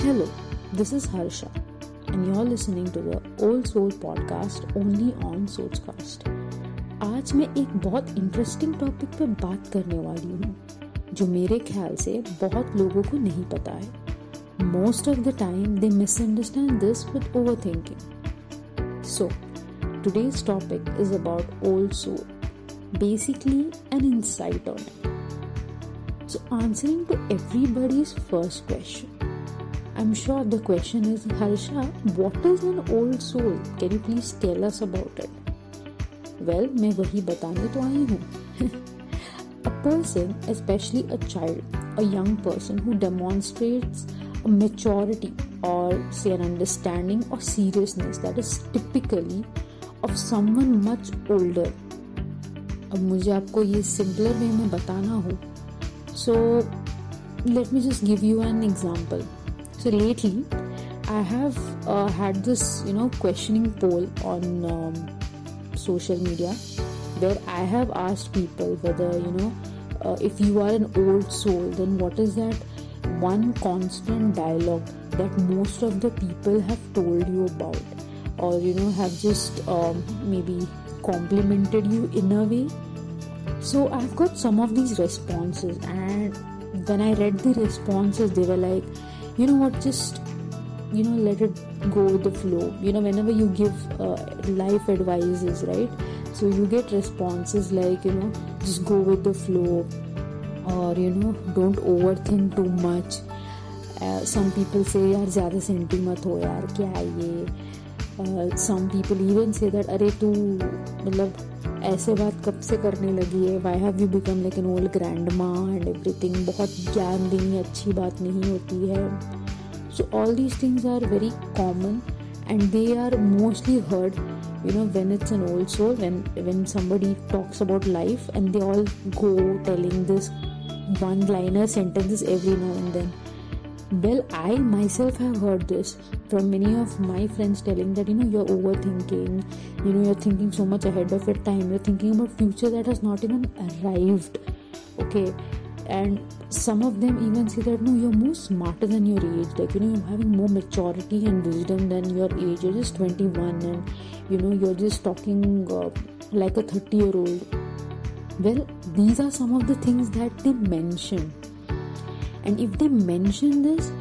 Hello, this is Harsha, and you're listening to the Old Soul podcast only on Sochcast. आज मैं एक बहुत interesting topic पे बात करने वाली हूँ जो मेरे ख्याल से बहुत लोगों को नहीं पता है most of the time they misunderstand this with over thinking so today's topic is about old soul basically an insight on it so answering to everybody's first question I'm sure the question is Harsha, what is an old soul? Can you please tell us about it? Well, मैं वही बताने तो आई हूँ A person, especially a child, a young person who demonstrates a maturity or say an understanding or seriousness that is typically of someone much older. अब मुझे आपको ये simpler way में बताना हो so let me just give you an example so lately, I have uh, had this, you know, questioning poll on um, social media where I have asked people whether, you know, uh, if you are an old soul, then what is that one constant dialogue that most of the people have told you about, or you know, have just um, maybe complimented you in a way. So I've got some of these responses, and when I read the responses, they were like, you know what just you know let it go with the flow you know whenever you give uh, life advices right so you get responses like you know just go with the flow or you know don't overthink too much uh, some people say यार ज़्यादा senti मत हो यार क्या है ये some people even say that अरे तू मतलब ऐसे बात कब से करने लगी है? Why have you become like an old grandma and everything बहुत ज्ञान देनी अच्छी बात नहीं होती है। So all these things are very common and they are mostly heard you know when it's an also when when somebody talks about life and they all go telling this one liner sentences every now and then well i myself have heard this from many of my friends telling that you know you're overthinking. You know you're thinking so much ahead of your time. You're thinking about future that has not even arrived. Okay? And some of them even say that no you're more smarter than your age. Like you know you're having more maturity and wisdom than your age. You're just 21 and you know you're just talking uh, like a 30 year old well these are some of the things that they mention and if they mention this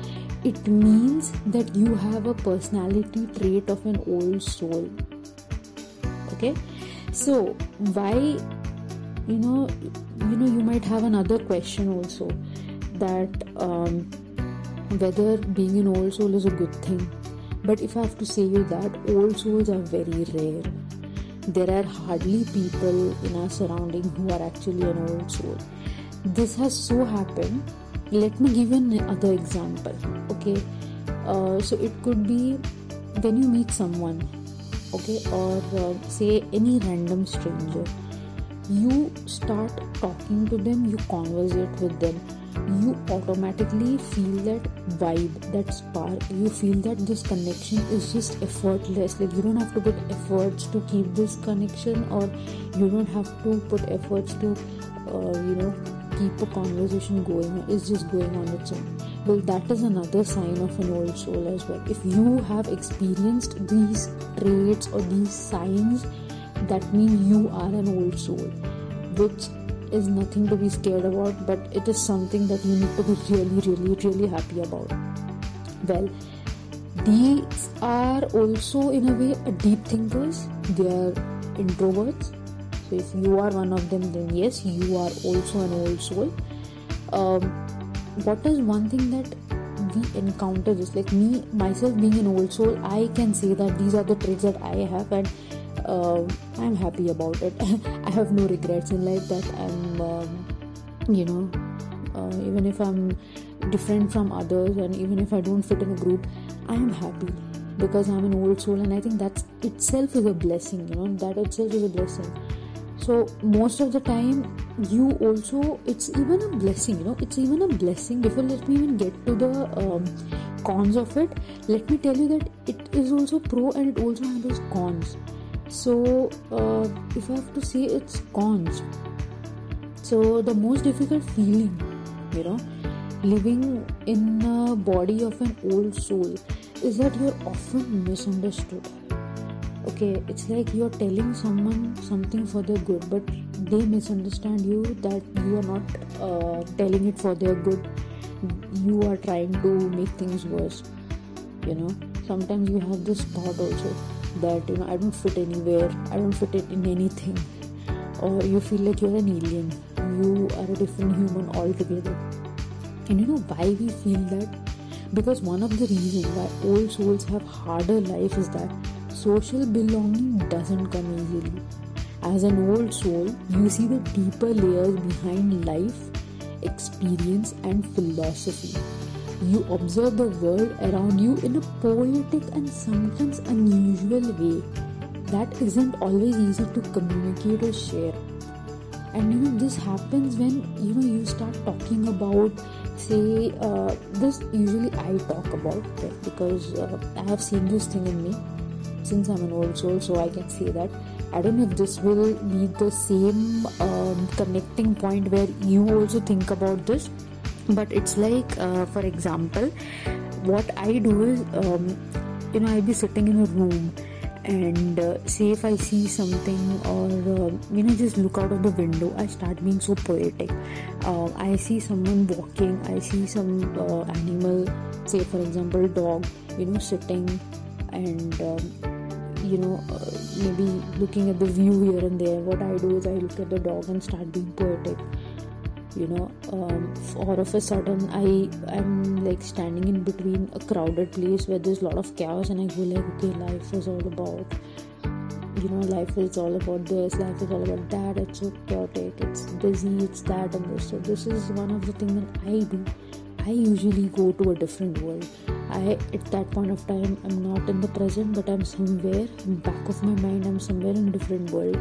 it means that you have a personality trait of an old soul. Okay? So why you know you know you might have another question also that um, whether being an old soul is a good thing. But if i have to say you that old souls are very rare. There are hardly people in our surrounding who are actually an old soul. This has so happened let me give you another example okay? Uh, so it could be when you meet someone okay? Or uh, say any random stranger. You start talking to them you conversate with them you automatically feel that vibe that spark. You feel that this connection is just effortless. Like you don't have to put efforts to keep this connection or you don't have to put efforts to uh, you know keep a conversation going is just going on its own. Well that is another sign of an old soul as well. If you have experienced these traits or these signs that means you are an old soul which is nothing to be scared about but it is something that you need to be really really really happy about. Well these are also in a way deep thinkers. They are introverts if you are one of them, then yes, you are also an old soul. Um, what is one thing that we encounter is like me myself being an old soul i can say that these are the traits that i have and uh, i'm happy about it. I have no regrets in life that i'm um, you know uh, even if i'm different from others and even if i don't fit in a group i am happy because i'm an old soul and i think that itself is a blessing you know that itself is a blessing so most of the time you also it's even a blessing you know it's even a blessing before let me even get to the um, cons of it. Let me tell you that it is also pro and it also has its cons. So uh, if i have to say it's cons so the most difficult feeling you know living in a body of an old soul is that you're often misunderstood okay it's like you're telling someone something for their good but they misunderstand you that you are not uh, telling it for their good. You are trying to make things worse you know? Sometimes you have this thought also that you know i don't fit anywhere i don't fit it in anything. Or you feel like you're an alien you are a different human altogether. And you know why we feel that? Because one of the reasons why old souls have harder life is that social belonging doesn't come easily. As an old soul you see the deeper layers behind life experience and philosophy. You observe the world around you in a poetic and sometimes unusual way that isn't always easy to communicate or share. And you know this happens when you know you start talking about say uh, this usually i talk about it because uh, i have seen this thing in me since i'm an old soul so i can say that. I don't know if this will be the same um, connecting point where you also think about this but it's like uh, for example what i do is um, you know i'll be sitting in a room and uh, say if i see something or uh, you know just look out of the window i start being so poetic. Uh, i see someone walking i see some uh, animal say for example dog you know sitting and um, you know uh, maybe looking at the view here and there. What i do is i look at the dog and start being poetic. You know um, all of a sudden i i'm like standing in between a crowded place where there's a lot of chaos and i go like okay life is all about you know life is all about this life is all about that. It's so chaotic it's busy it's that and this. So this is one of the things that i do. I usually go to a different world i at that point of time i'm not in the present but i'm somewhere in back of my mind. I'm somewhere in a different world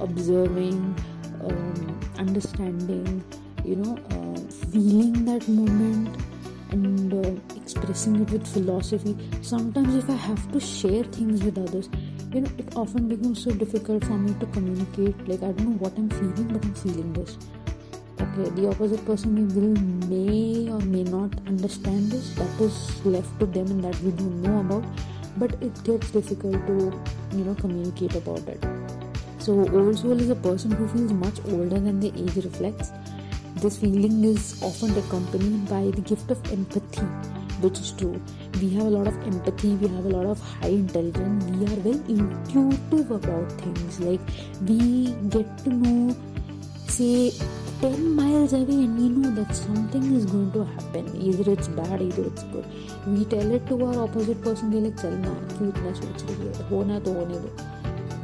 observing um, understanding you know uh, feeling that moment and uh, expressing it with philosophy. Sometimes if i have to share things with others you know it often becomes so difficult for me to communicate. Like i don't know what i'm feeling but i'm feeling this okay the opposite person will may or may not understand this. That is left to them and that we don't know about. But it gets difficult to you know communicate about it. So old soul is a person who feels much older than the age reflects. This feeling is often accompanied by the gift of empathy, which is true. We have a lot of empathy, we have a lot of high intelligence, we are very intuitive about things. Like we get to know, say, 10 miles away and we know that something is going to happen. Either it's bad either it's good. We tell it to our opposite person we're like chalna kyun hona to hone do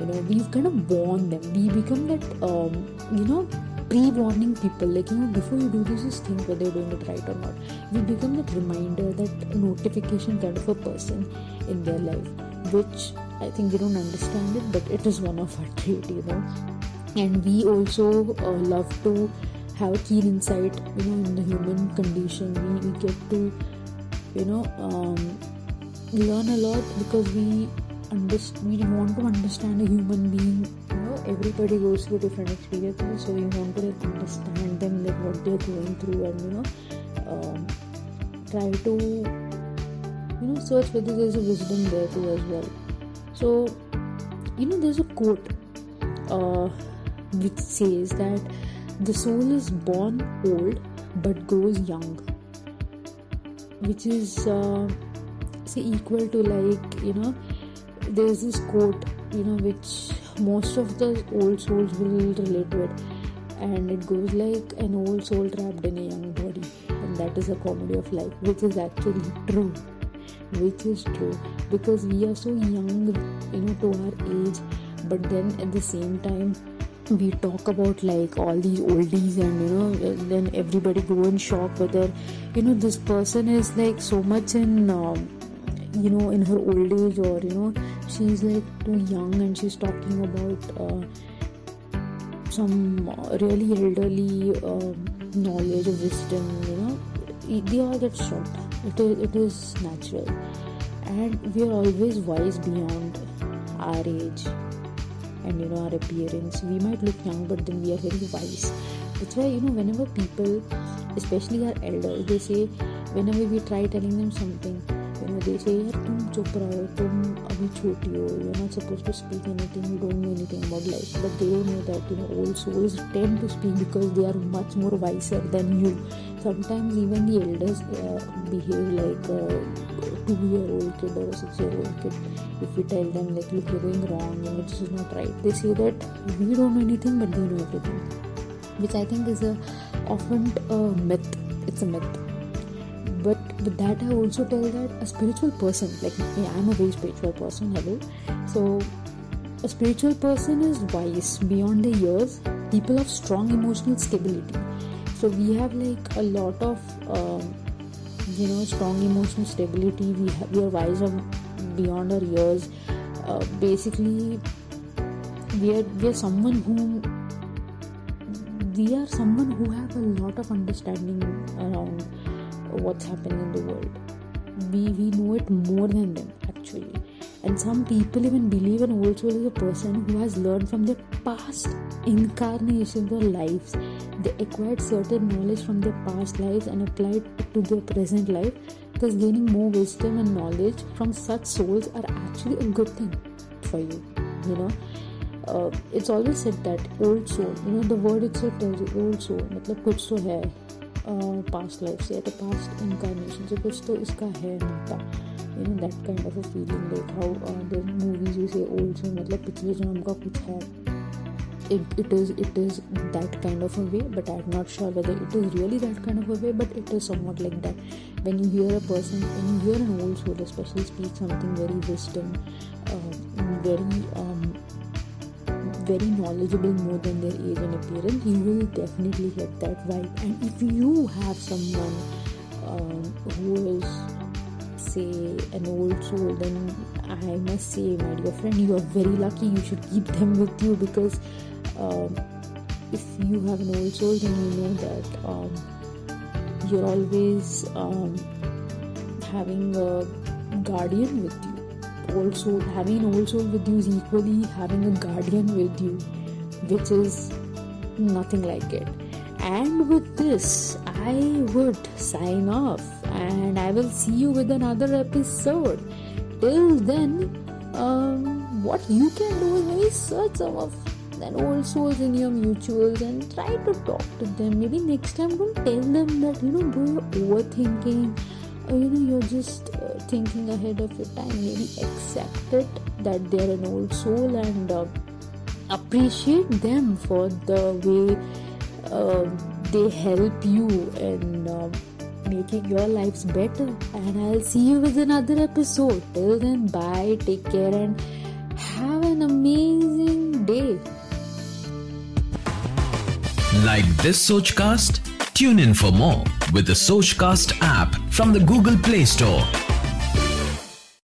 you know we've kind of warned them. We become that um, you know pre-warning people. Like you know before you do this just think whether you're doing it right or not. We become that reminder that notification kind of a person in their life which i think they don't understand it but it is one of our duty, you know and we also uh, love to have a keen insight you know in the human condition. We, we get to you know um, learn a lot because we understand we want to understand a human being you know everybody goes through different experiences. So you want to like understand them like what they're going through and you know um, try to you know search whether there's a wisdom there too as well. So you know there's a quote uh, which says that the soul is born old but grows young which is uh, say equal to like you know there's this quote you know which most of the old souls will relate to it and it goes like an old soul trapped in a young body and that is a comedy of life which is actually true which is true because we are so young you know to our age but then at the same time we talk about like all these oldies and you know then everybody go in shock whether you know this person is like so much in um, you know in her old age or you know she's like too young and she's talking about uh, some really elderly uh, knowledge of wisdom you know. They all get shocked. It is, it is natural. And we are always wise beyond our age and you know our appearance. We might look young but then we are very wise. That's why you know whenever people especially our elders they say whenever we try telling them something you know they say yaar tum chup raho tum abhi choti ho you're not supposed to speak anything you don't know anything about life. But they don't know that you know old souls tend to speak because they are much more wiser than you sometimes even the elders uh, behave like a two year old kid or a six year old kid. If we tell them like look you're going wrong you this is not right they say that we don't know anything but they know everything which i think is a often a myth. It's a myth. But with that i also tell that a spiritual person like me i'm a very spiritual person hello. So a spiritual person is wise beyond the years people of strong emotional stability so we have like a lot of um, you know strong emotional stability we have, we are wiser beyond our years uh, basically we are we are someone who we are someone who have a lot of understanding around what's happening in the world. We, we know it more than them actually And some people even believe an old soul is a person who has learned from their past incarnations or lives. They acquired certain knowledge from their past lives and applied it to their present life. Thus, gaining more wisdom and knowledge from such souls are actually a good thing for you. You know, uh, it's always said that old soul. You know, the word itself tells you old soul. मतलब कुछ तो है past life से at a past incarnation से कुछ तो इसका है नाता you know that kind of a feeling like how the movies you से ओल्ड से मतलब पिछले जन्म का कुछ है it, it is it is that kind of a way but i'm not sure whether it is really that kind of a way but it is somewhat like that when you hear a person when you hear an old soul especially speak something very wisdom uh, very um, very knowledgeable more than their age and appearance, you will definitely get that vibe. And if you have someone um, who is, say, an old soul, then I must say, my dear friend, you are very lucky. You should keep them with you because um, if you have an old soul, then you know that um, you're always um, having a guardian with you old soul having an old soul with you is equally having a guardian with you which is nothing like it and with this i would sign off and i will see you with another episode. Till then um, what you can do is maybe search some of an old souls in your mutuals and try to talk to them. Maybe next time don't tell them that you know you're overthinking. Or you know you're just uh, thinking ahead of your time. Maybe accept it that they're an old soul and uh, appreciate them for the way uh, they help you and uh, making your lives better. And i'll see you with another episode. Till then bye. Take care and have an amazing day. Like this sochcast? Tune in for more with the Sochcast app from the Google Play Store.